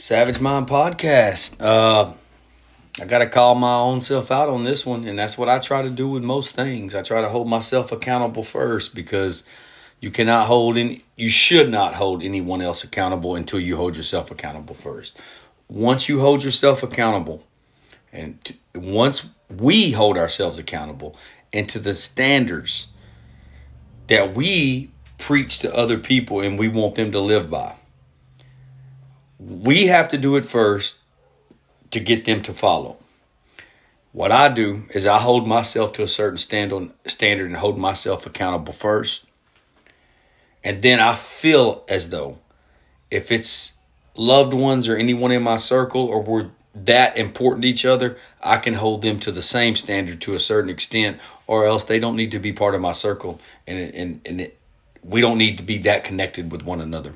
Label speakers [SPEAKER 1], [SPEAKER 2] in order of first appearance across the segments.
[SPEAKER 1] Savage Mind Podcast. Uh, I got to call my own self out on this one, and that's what I try to do with most things. I try to hold myself accountable first because you cannot hold any, you should not hold anyone else accountable until you hold yourself accountable first. Once you hold yourself accountable, and t- once we hold ourselves accountable and to the standards that we preach to other people and we want them to live by we have to do it first to get them to follow. What I do is I hold myself to a certain standard, standard and hold myself accountable first. And then I feel as though if it's loved ones or anyone in my circle or we're that important to each other, I can hold them to the same standard to a certain extent, or else they don't need to be part of my circle, and and and it, we don't need to be that connected with one another.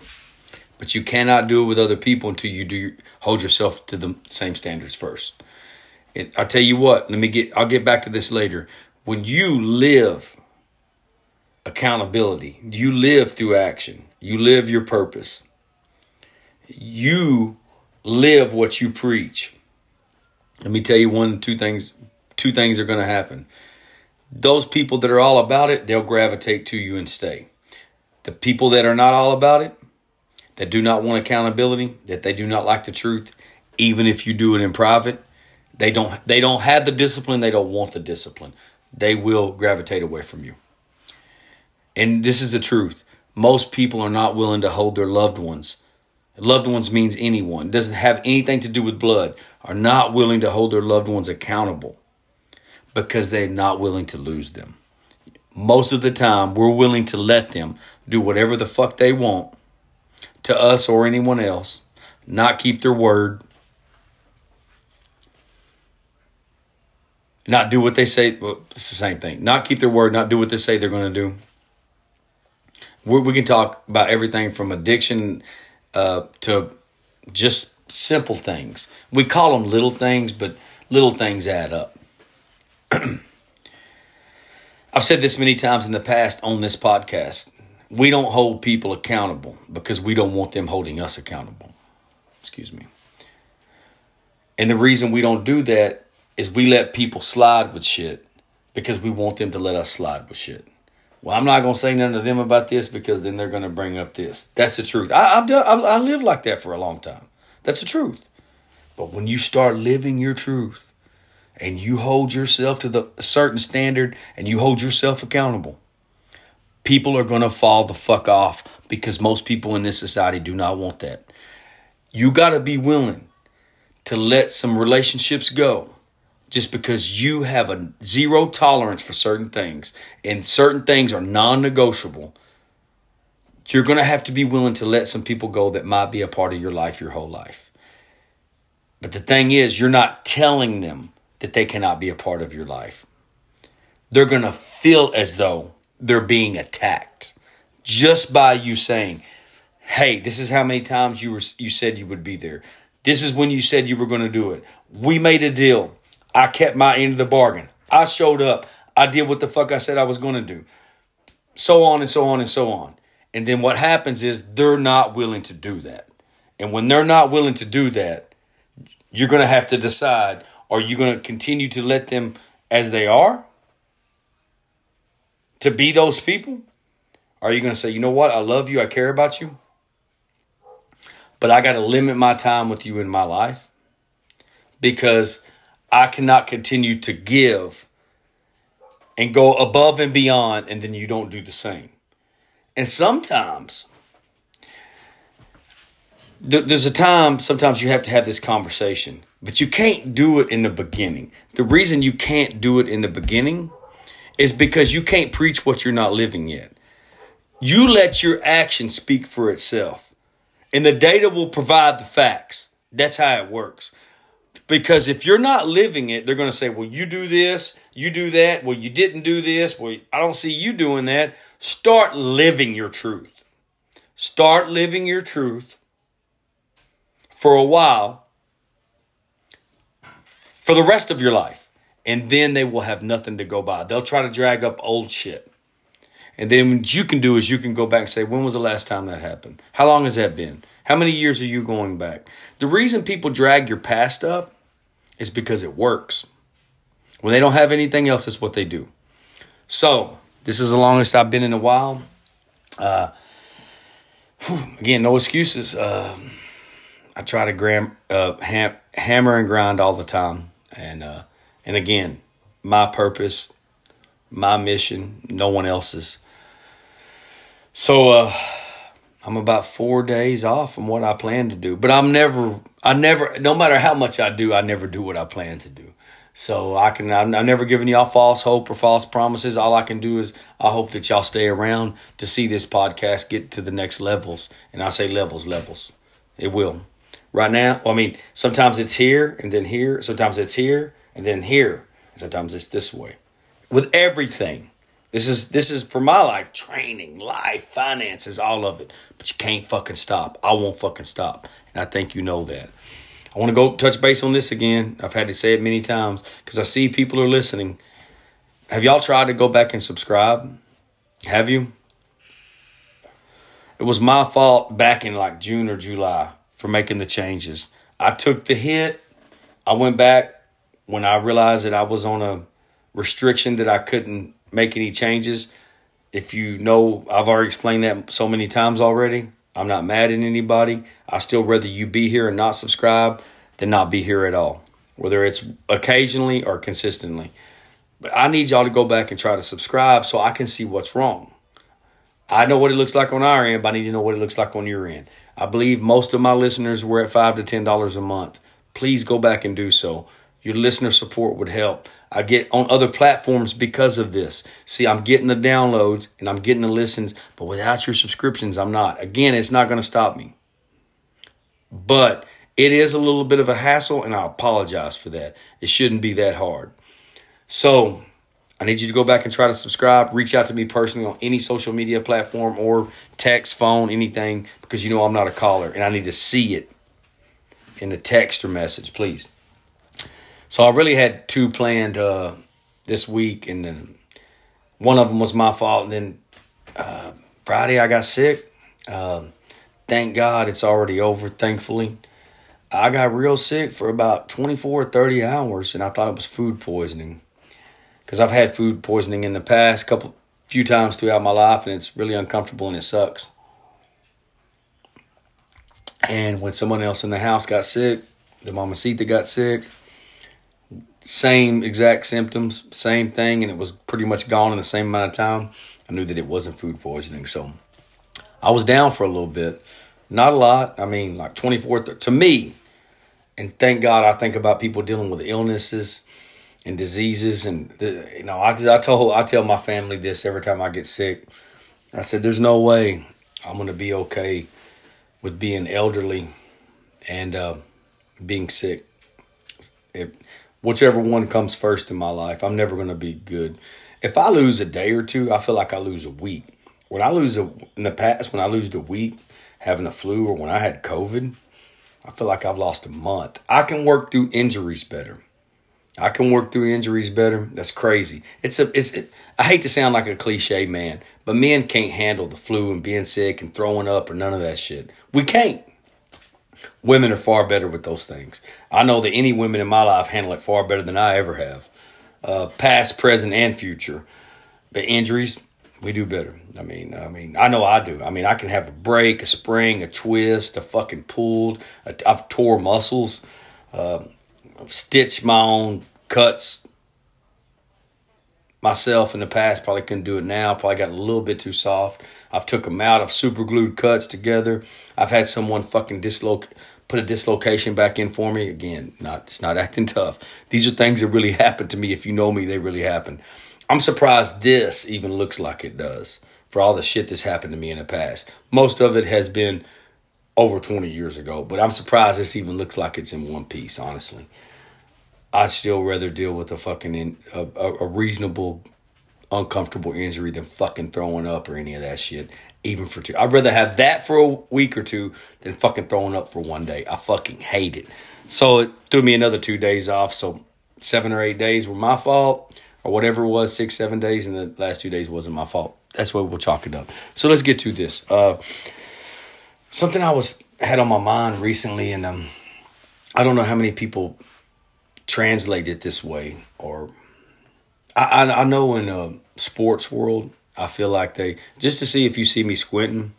[SPEAKER 1] But you cannot do it with other people until you do hold yourself to the same standards first. It, I'll tell you what. Let me get. I'll get back to this later. When you live accountability, you live through action. You live your purpose. You live what you preach. Let me tell you one, two things. Two things are going to happen. Those people that are all about it, they'll gravitate to you and stay. The people that are not all about it, that do not want accountability, that they do not like the truth, even if you do it in private, they don't they don't have the discipline, they don't want the discipline. They will gravitate away from you. And this is the truth. Most people are not willing to hold their loved ones. Loved ones means anyone. It doesn't have anything to do with blood. Are not willing to hold their loved ones accountable because they're not willing to lose them. Most of the time, we're willing to let them do whatever the fuck they want to us or anyone else, not keep their word, not do what they say. Well, it's the same thing. Not keep their word, not do what they say they're going to do. we we can talk about everything from addiction uh, to just simple things. We call them little things, but little things add up. I've said this many times in the past on this podcast we don't hold people accountable because we don't want them holding us accountable. Excuse me. And the reason we don't do that is we let people slide with shit because we want them to let us slide with shit. Well, I'm not gonna say nothing to them about this because then they're gonna bring up this. That's the truth. I, have done. I, I lived like that for a long time. That's the truth. But when you start living your truth and you hold yourself to the certain standard and you hold yourself accountable, people are going to fall the fuck off because most people in this society do not want that. You got to be willing to let some relationships go just because you have a zero tolerance for certain things and certain things are non negotiable. You're going to have to be willing to let some people go that might be a part of your life your whole life. But the thing is, you're not telling them that they cannot be a part of your life. They're going to feel as though they're being attacked just by you saying, "Hey, this is how many times you were you said you would be there. This is when you said you were going to do it. We made a deal. I kept my end of the bargain. I showed up. I did what the fuck I said I was going to do." So on and so on and so on. And then what happens is they're not willing to do that. And when they're not willing to do that, you're going to have to decide are you going to continue to let them as they are to be those people? Are you going to say, you know what? I love you. I care about you. But I got to limit my time with you in my life because I cannot continue to give and go above and beyond, and then you don't do the same. And sometimes, there's a time, sometimes you have to have this conversation, but you can't do it in the beginning. The reason you can't do it in the beginning is because you can't preach what you're not living yet. You let your action speak for itself, and the data will provide the facts. That's how it works. Because if you're not living it, they're going to say, well, you do this, you do that, well, you didn't do this, well, I don't see you doing that. Start living your truth. Start living your truth for a while for the rest of your life and then they will have nothing to go by. They'll try to drag up old shit. And then what you can do is you can go back and say, when was the last time that happened? How long has that been? How many years are you going back? The reason people drag your past up is because it works. When they don't have anything else, that's what they do. So, this is the longest I've been in a while. Uh, again, no excuses. Uh, I try to gram, uh, ham, hammer and grind all the time, and uh, and again, my purpose, my mission, no one else's. So uh, I'm about four days off from what I plan to do, but I'm never, I never, no matter how much I do, I never do what I plan to do. So I can, I'm, I'm never giving y'all false hope or false promises. All I can do is I hope that y'all stay around to see this podcast get to the next levels. And I say levels, levels. It will. Right now, I mean, sometimes it's here and then here. Sometimes it's here and then here. And sometimes it's this way. With everything. This is this is for my life, training, life, finances, all of it. But you can't fucking stop. I won't fucking stop. And I think you know that. I want to go touch base on this again. I've had to say it many times because I see people are listening. Have y'all tried to go back and subscribe? Have you? It was my fault back in like June or July for making the changes. I took the hit. I went back when I realized that I was on a restriction that I couldn't make any changes. If you know, I've already explained that so many times already. I'm not mad at anybody. I still rather you be here and not subscribe than not be here at all, whether it's occasionally or consistently. But I need y'all to go back and try to subscribe so I can see what's wrong. I know what it looks like on our end, but I need to know what it looks like on your end. I believe most of my listeners were at five to ten dollars a month. Please go back and do so. Your listener support would help. I get on other platforms because of this. See, I'm getting the downloads and I'm getting the listens, but without your subscriptions, I'm not. Again, it's not going to stop me. But it is a little bit of a hassle, and I apologize for that. It shouldn't be that hard. So, I need you to go back and try to subscribe. Reach out to me personally on any social media platform or text, phone, anything, because you know I'm not a caller and I need to see it in the text or message, please. So I really had two planned uh, this week, and then one of them was my fault. And then uh, Friday I got sick. Uh, thank God it's already over. Thankfully, I got real sick for about 24 30 hours, and I thought it was food poisoning because I've had food poisoning in the past a couple few times throughout my life, and it's really uncomfortable and it sucks. And when someone else in the house got sick, the mama mamacita got sick same exact symptoms, same thing, and it was pretty much gone in the same amount of time. I knew that it wasn't food poisoning. So I was down for a little bit. Not a lot. I mean, like 24, to me, and thank God I think about people dealing with illnesses and diseases. And, the, you know, I, I, told, I tell my family this every time I get sick. I said, there's no way I'm going to be okay with being elderly and uh, being sick. It, whichever one comes first in my life, I'm never going to be good. If I lose a day or two, I feel like I lose a week. When I lose a in the past, when I lose a week having the flu or when I had COVID, I feel like I've lost a month. I can work through injuries better. I can work through injuries better. That's crazy. It's a it's it, I hate to sound like a cliche man, but men can't handle the flu and being sick and throwing up or none of that shit. We can't. Women are far better with those things. I know that any women in my life handle it far better than I ever have, uh, past, present, and future. But injuries, we do better. I mean, I mean, I know I do. I mean, I can have a break, a spring, a twist, a fucking pulled. i have tore muscles, uh, I've stitched my own cuts myself in the past. Probably couldn't do it now. Probably got a little bit too soft. I've took them out. I've super glued cuts together. I've had someone fucking dislocate, put a dislocation back in for me. Again, not it's not acting tough. These are things that really happen to me. If you know me, they really happen. I'm surprised this even looks like it does for all the shit that's happened to me in the past. Most of it has been over 20 years ago, but I'm surprised this even looks like it's in one piece, honestly. I'd still rather deal with a fucking in, a, a reasonable uncomfortable injury than fucking throwing up or any of that shit. Even for two, I'd rather have that for a week or two than fucking throwing up for one day. I fucking hate it. So it threw me another two days off. So seven or eight days were my fault, or whatever it was, six, seven days, and the last two days wasn't my fault. that's what we'll chalk it up. So let's get to this. Uh, something I was had on my mind recently, and um, I don't know how many people translate it this way, or I, I, I know in a sports world, I feel like they just to see if you see me squinting,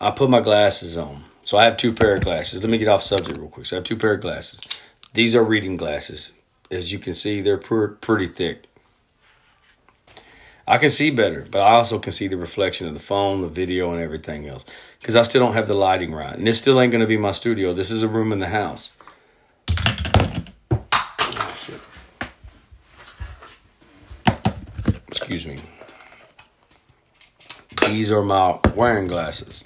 [SPEAKER 1] I put my glasses on. So I have two pair of glasses. Let me get off subject real quick. So I have two pair of glasses. These are reading glasses. As you can see, they're pr- pretty thick. I can see better, but I also can see the reflection of the phone, the video, and everything else. Because I still don't have the lighting right. And this still ain't going to be my studio. This is a room in the house. Excuse me. These are my wearing glasses.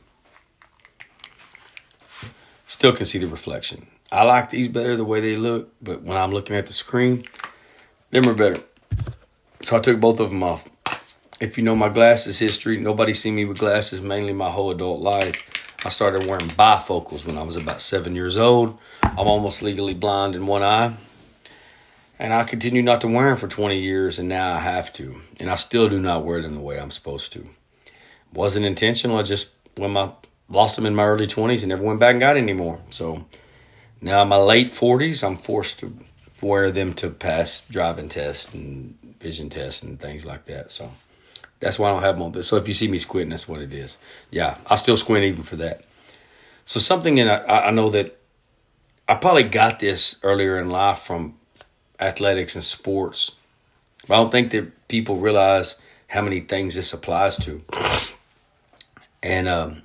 [SPEAKER 1] Still can see the reflection. I like these better the way they look, but when I'm looking at the screen, them are better. So I took both of them off if you know my glasses history, nobody seen me with glasses mainly my whole adult life. I started wearing bifocals when I was about seven years old. I'm almost legally blind in one eye. And I continued not to wear them for 20 years, and now I have to. And I still do not wear them the way I'm supposed to. Wasn't intentional. I just, when my lost them in my early 20s and never went back and got any more. So now in my late 40s, I'm forced to wear them to pass driving tests and vision tests and things like that. So that's why I don't have them on. This. So if you see me squinting, that's what it is. Yeah, I still squint even for that. So something and I, I know that I probably got this earlier in life from athletics and sports. But I don't think that people realize how many things this applies to. And um,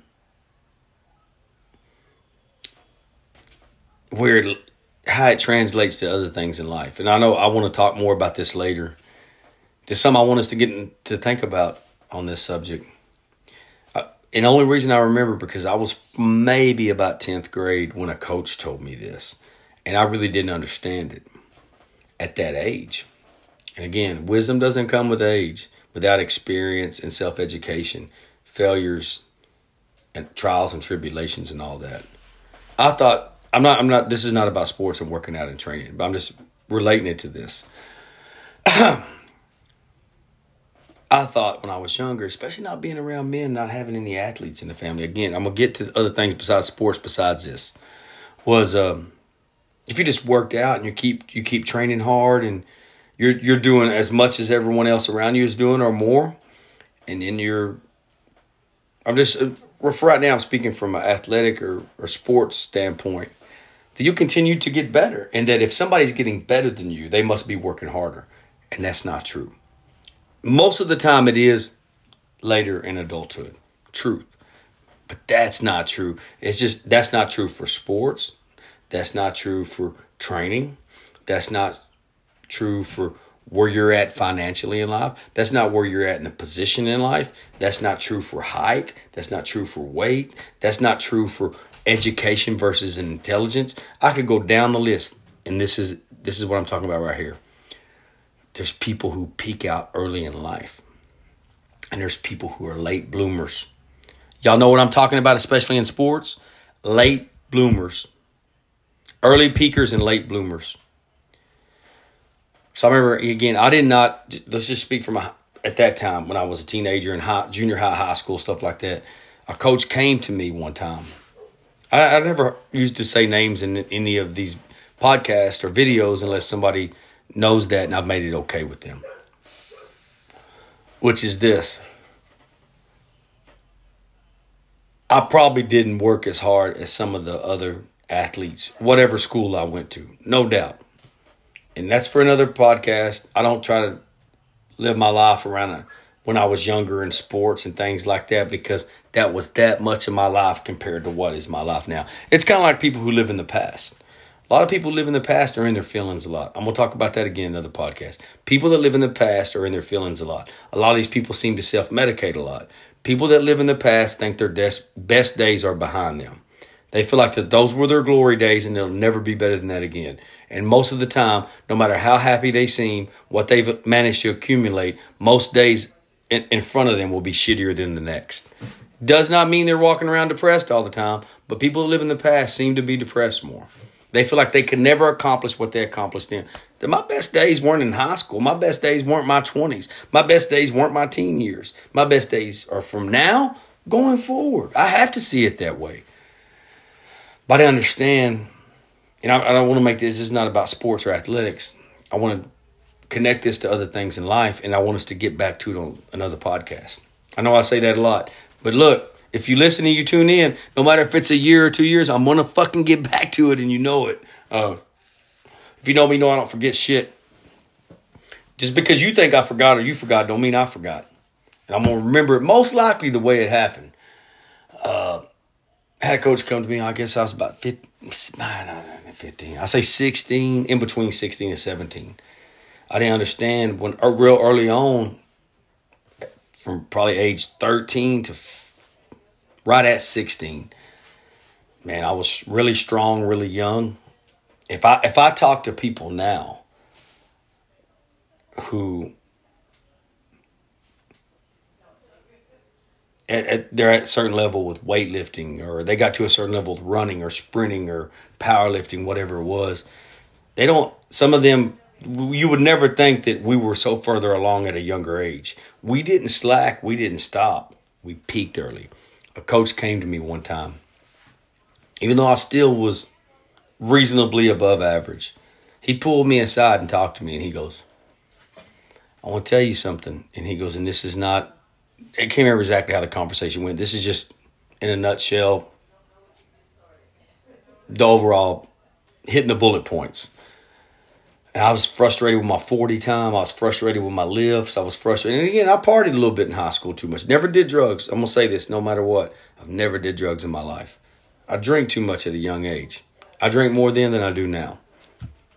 [SPEAKER 1] where it, how it translates to other things in life. And I know I want to talk more about this later there's something I want us to get in, to think about on this subject. Uh, and the only reason I remember because I was maybe about 10th grade when a coach told me this. And I really didn't understand it at that age. And again, wisdom doesn't come with age, without experience and self education, failures and trials and tribulations and all that. I thought I'm not I'm not this is not about sports and working out and training, but I'm just relating it to this. I thought when I was younger, especially not being around men, not having any athletes in the family. Again, I'm gonna get to other things besides sports. Besides this, was um, if you just worked out and you keep you keep training hard and you're you're doing as much as everyone else around you is doing or more, and then you're. I'm just uh, for right now. I'm speaking from an athletic or, or sports standpoint. That you continue to get better, and that if somebody's getting better than you, they must be working harder, and that's not true most of the time it is later in adulthood. Truth. But that's not true. It's just that's not true for sports. That's not true for training. That's not true for where you're at financially in life. That's not where you're at in the position in life. That's not true for height. That's not true for weight. That's not true for education versus intelligence. I could go down the list and this is this is what I'm talking about right here there's people who peak out early in life, and there's people who are late bloomers. Y'all know what I'm talking about, especially in sports? Late bloomers, early peakers, and late bloomers. So I remember again, I did not. Let's just speak from my, at that time when I was a teenager in high, junior high, high school, stuff like that. A coach came to me one time. I, I never used to say names in any of these podcasts or videos unless somebody knows that, and I've made it okay with them. Which is this I probably didn't work as hard as some of the other athletes, whatever school I went to, no doubt. And that's for another podcast. I don't try to live my life around a, when I was younger in sports and things like that because that was that much of my life compared to what is my life now. It's kind of like people who live in the past. A lot of people live in the past are in their feelings a lot. I'm going to talk about that again in another podcast. People that live in the past are in their feelings a lot. A lot of these people seem to self medicate a lot. People that live in the past think their des- best days are behind them. They feel like that those were their glory days and they'll never be better than that again. And most of the time, no matter how happy they seem, what they've managed to accumulate, most days in, in front of them will be shittier than the next. Does not mean they're walking around depressed all the time, but people who live in the past seem to be depressed more. They feel like they could never accomplish what they accomplished then. My best days weren't in high school. My best days weren't my 20s. My best days weren't my teen years. My best days are from now going forward. I have to see it that way. But I understand, and I, I don't want to make this, this is not about sports or athletics. I want to connect this to other things in life, and I want us to get back to it on another podcast. I know I say that a lot, but look, if you listen and you tune in, no matter if it's a year or two years, I'm gonna fucking get back to it, and you know it. Uh, if you know me, know I don't forget shit. Just because you think I forgot or you forgot, don't mean I forgot. And I'm gonna remember it most likely the way it happened. Uh, had coach come to me. I guess I was about 15, 15. I say 16, in between 16 and 17. I didn't understand when uh, real early on, from probably age 13 to right at 16. Man, I was really strong, really young. If I if I talk to people now who at, at, they're at a certain level with weightlifting or they got to a certain level with running or sprinting or powerlifting whatever it was they don't some of them you would never think that we were so further along at a younger age we didn't slack we didn't stop we peaked early a coach came to me one time, even though I still was reasonably above average. He pulled me aside and talked to me, and he goes, I want to tell you something. And he goes, and this is not, I can't remember exactly how the conversation went. This is just, in a nutshell, the overall hitting the bullet points. I was frustrated with my 40 time. I was frustrated with my lifts. I was frustrated. And again, I partied a little bit in high school too much. Never did drugs. I'm going to say this no matter what. I've never did drugs in my life. I drank too much at a young age. I drink more then than I do now.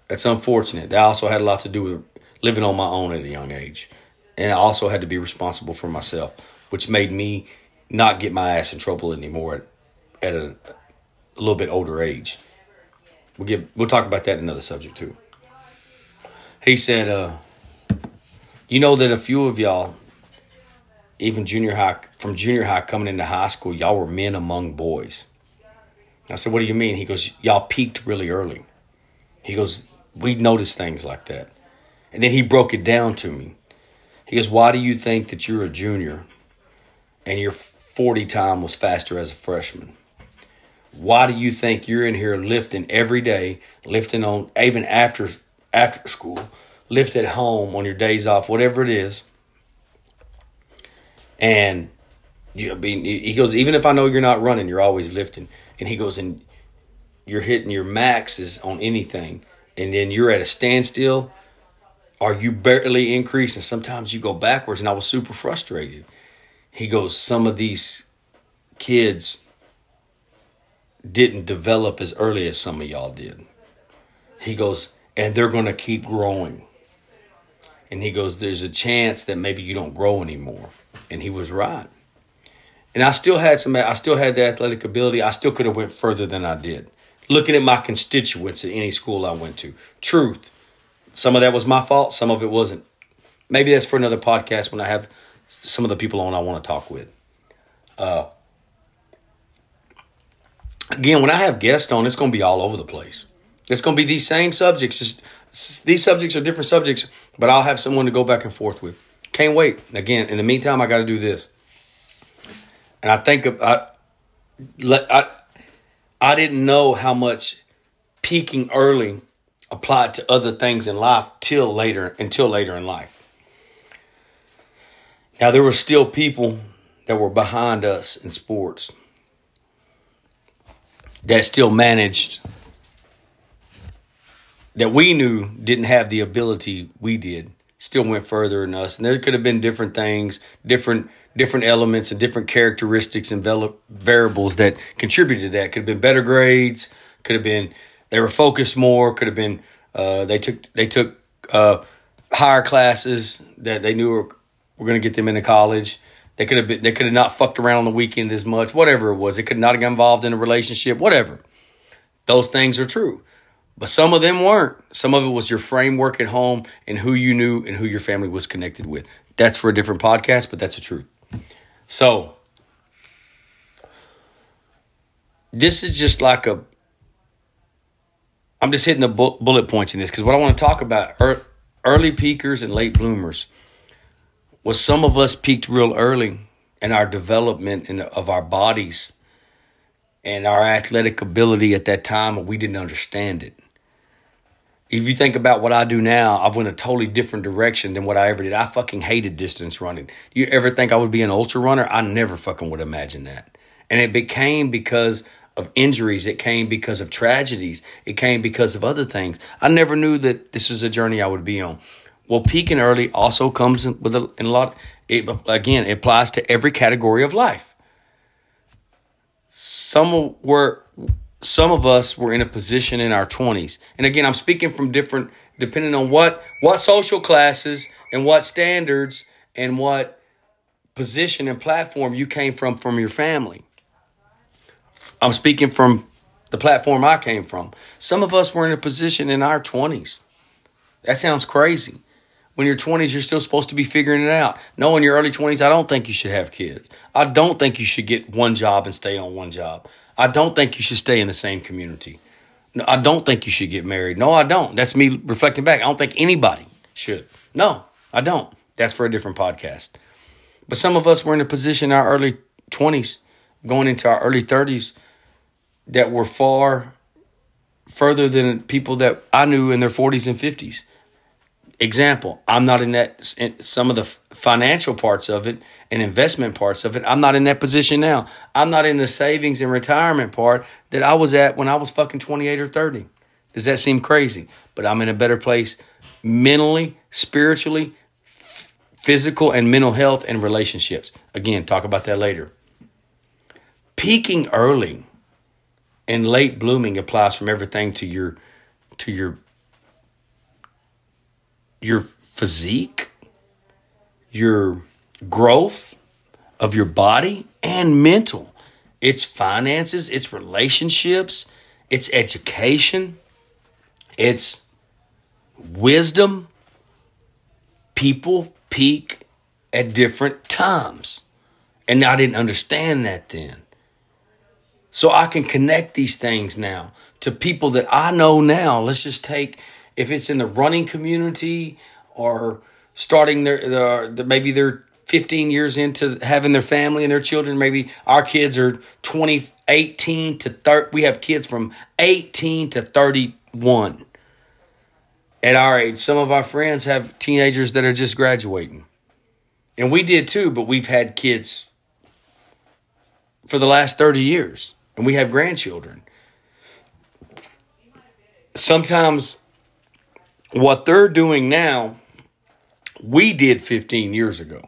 [SPEAKER 1] That's unfortunate. That also had a lot to do with living on my own at a young age. And I also had to be responsible for myself, which made me not get my ass in trouble anymore at, at a, a little bit older age. We'll get we'll talk about that in another subject too. He said, uh, you know that a few of y'all, even junior high, from junior high coming into high school, y'all were men among boys. I said, what do you mean? He goes, y'all peaked really early. He goes, we noticed things like that. And then he broke it down to me. He goes, why do you think that you're a junior and your 40 time was faster as a freshman? Why do you think you're in here lifting every day, lifting on even after after school, lift at home on your days off, whatever it is. And you, he goes, even if I know you're not running, you're always lifting. And he goes, and you're hitting your maxes on anything, and then you're at a standstill, or you barely increasing? sometimes you go backwards. And I was super frustrated. He goes, some of these kids didn't develop as early as some of y'all did. He goes, and they're going to keep growing. And he goes, There's a chance that maybe you don't grow anymore. And he was right. And I still had some, I still had the athletic ability. I still could have went further than I did. Looking at my constituents at any school I went to, truth. Some of that was my fault. Some of it wasn't. Maybe that's for another podcast when I have some of the people on I want to talk with. Uh, again, when I have guests on, it's going to be all over the place. It's going to be these same subjects. Just, these subjects are different subjects, but I'll have someone to go back and forth with. Can't wait. Again, in the meantime, I got to do this. And I think I, I, I didn't know how much peaking early applied to other things in life till later until later in life. Now there were still people that were behind us in sports that still managed that we knew didn't have the ability we did still went further than us and there could have been different things different different elements and different characteristics and variables that contributed to that could have been better grades could have been they were focused more could have been uh, they took they took uh, higher classes that they knew were, were going to get them into college they could have been they could have not fucked around on the weekend as much whatever it was they could not have got involved in a relationship whatever those things are true but some of them weren't. Some of it was your framework at home and who you knew and who your family was connected with. That's for a different podcast, but that's the truth. So, this is just like a I'm just hitting the bu- bullet points in this because what I want to talk about er, early peakers and late bloomers was some of us peaked real early in our development in, of our bodies and our athletic ability at that time, we didn't understand it. If you think about what I do now, I've went a totally different direction than what I ever did. I fucking hated distance running. You ever think I would be an ultra runner? I never fucking would imagine that. And it became because of injuries. It came because of tragedies. It came because of other things. I never knew that this is a journey I would be on. Well, peaking early also comes with a, a lot. It, again, it applies to every category of life. Some were some of us were in a position in our 20s. And again, I'm speaking from different depending on what what social classes and what standards and what position and platform you came from from your family. I'm speaking from the platform I came from. Some of us were in a position in our 20s. That sounds crazy. When you're 20s, you're still supposed to be figuring it out. No, in your early 20s, I don't think you should have kids. I don't think you should get one job and stay on one job. I don't think you should stay in the same community. No, I don't think you should get married. No, I don't. That's me reflecting back. I don't think anybody should. No, I don't. That's for a different podcast. But some of us were in a position in our early 20s, going into our early 30s, that were far further than people that I knew in their 40s and 50s. Example, I'm not in that, in some of the financial parts of it and investment parts of it. I'm not in that position now. I'm not in the savings and retirement part that I was at when I was fucking 28 or 30. Does that seem crazy? But I'm in a better place mentally, spiritually, physical, and mental health and relationships. Again, talk about that later. Peaking early and late blooming applies from everything to your to your your physique, your growth of your body and mental. It's finances, it's relationships, it's education, it's wisdom. People peak at different times. And I didn't understand that then. So I can connect these things now to people that I know now. Let's just take if it's in the running community or starting their, their maybe they're 15 years into having their family and their children maybe our kids are 20 18 to 30 we have kids from 18 to 31 at our age some of our friends have teenagers that are just graduating. And we did too but we've had kids for the last 30 years and we have grandchildren sometimes what they're doing now, we did 15 years ago.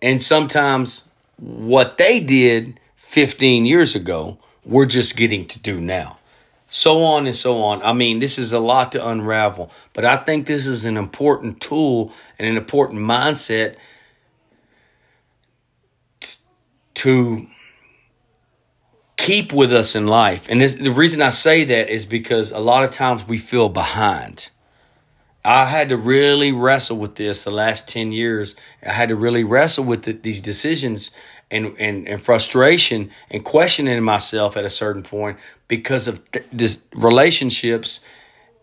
[SPEAKER 1] And sometimes what they did 15 years ago, we're just getting to do now. So on and so on. I mean, this is a lot to unravel, but I think this is an important tool and an important mindset to keep with us in life. And this, the reason I say that is because a lot of times we feel behind. I had to really wrestle with this the last 10 years. I had to really wrestle with the, these decisions and, and, and frustration and questioning myself at a certain point because of th- this relationships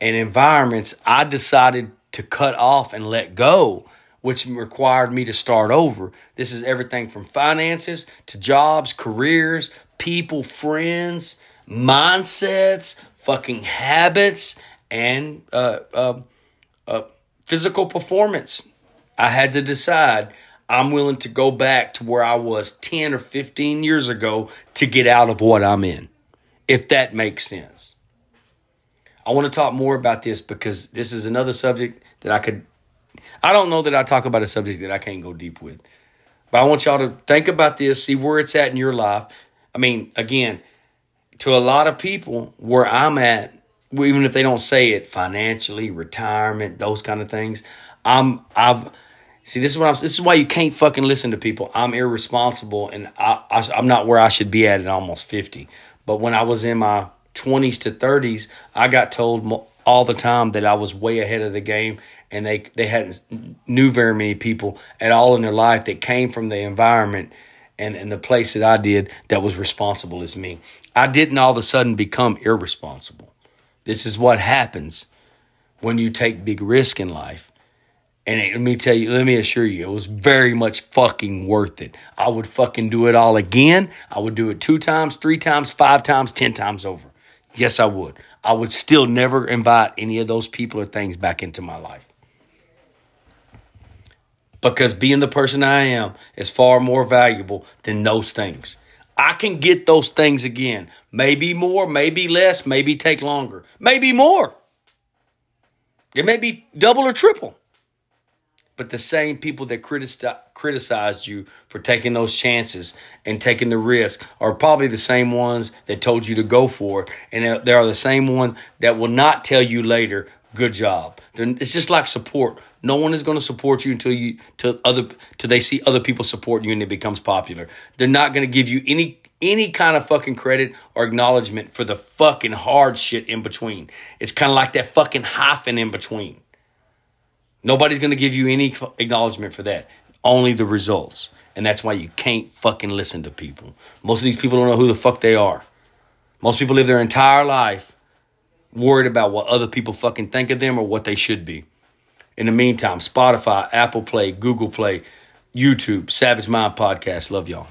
[SPEAKER 1] and environments I decided to cut off and let go which required me to start over. This is everything from finances to jobs, careers, people, friends, mindsets, fucking habits, and uh, uh, uh, physical performance. I had to decide I'm willing to go back to where I was 10 or 15 years ago to get out of what I'm in, if that makes sense. I want to talk more about this because this is another subject that I could. I don't know that I talk about a subject that I can't go deep with. But I want y'all to think about this, see where it's at in your life, I mean, again, to a lot of people where I'm at, even if they don't say it, financially, retirement, those kind of things, I'm I've see this is what I'm. This is why you can't fucking listen to people. I'm irresponsible, and I, I I'm not where I should be at at almost fifty. But when I was in my 20s to 30s, I got told all the time that I was way ahead of the game, and they they hadn't knew very many people at all in their life that came from the environment and, and the place that I did that was responsible as me. I didn't all of a sudden become irresponsible. This is what happens when you take big risk in life. And it, let me tell you, let me assure you, it was very much fucking worth it. I would fucking do it all again. I would do it two times, three times, five times, ten times over. Yes, I would. I would still never invite any of those people or things back into my life. Because being the person I am is far more valuable than those things. I can get those things again. Maybe more, maybe less, maybe take longer, maybe more. It may be double or triple. But the same people that criticized you for taking those chances and taking the risk are probably the same ones that told you to go for it. And they are the same one that will not tell you later, good job. It's just like support. No one is going to support you until you till other till they see other people support you and it becomes popular. They're not going to give you any any kind of fucking credit or acknowledgement for the fucking hard shit in between. It's kind of like that fucking hyphen in between. Nobody's going to give you any acknowledgement for that. Only the results. And that's why you can't fucking listen to people. Most of these people don't know who the fuck they are. Most people live their entire life worried about what other people fucking think of them or what they should be. In the meantime, Spotify, Apple Play, Google Play, YouTube, Savage Mind Podcast. Love y'all.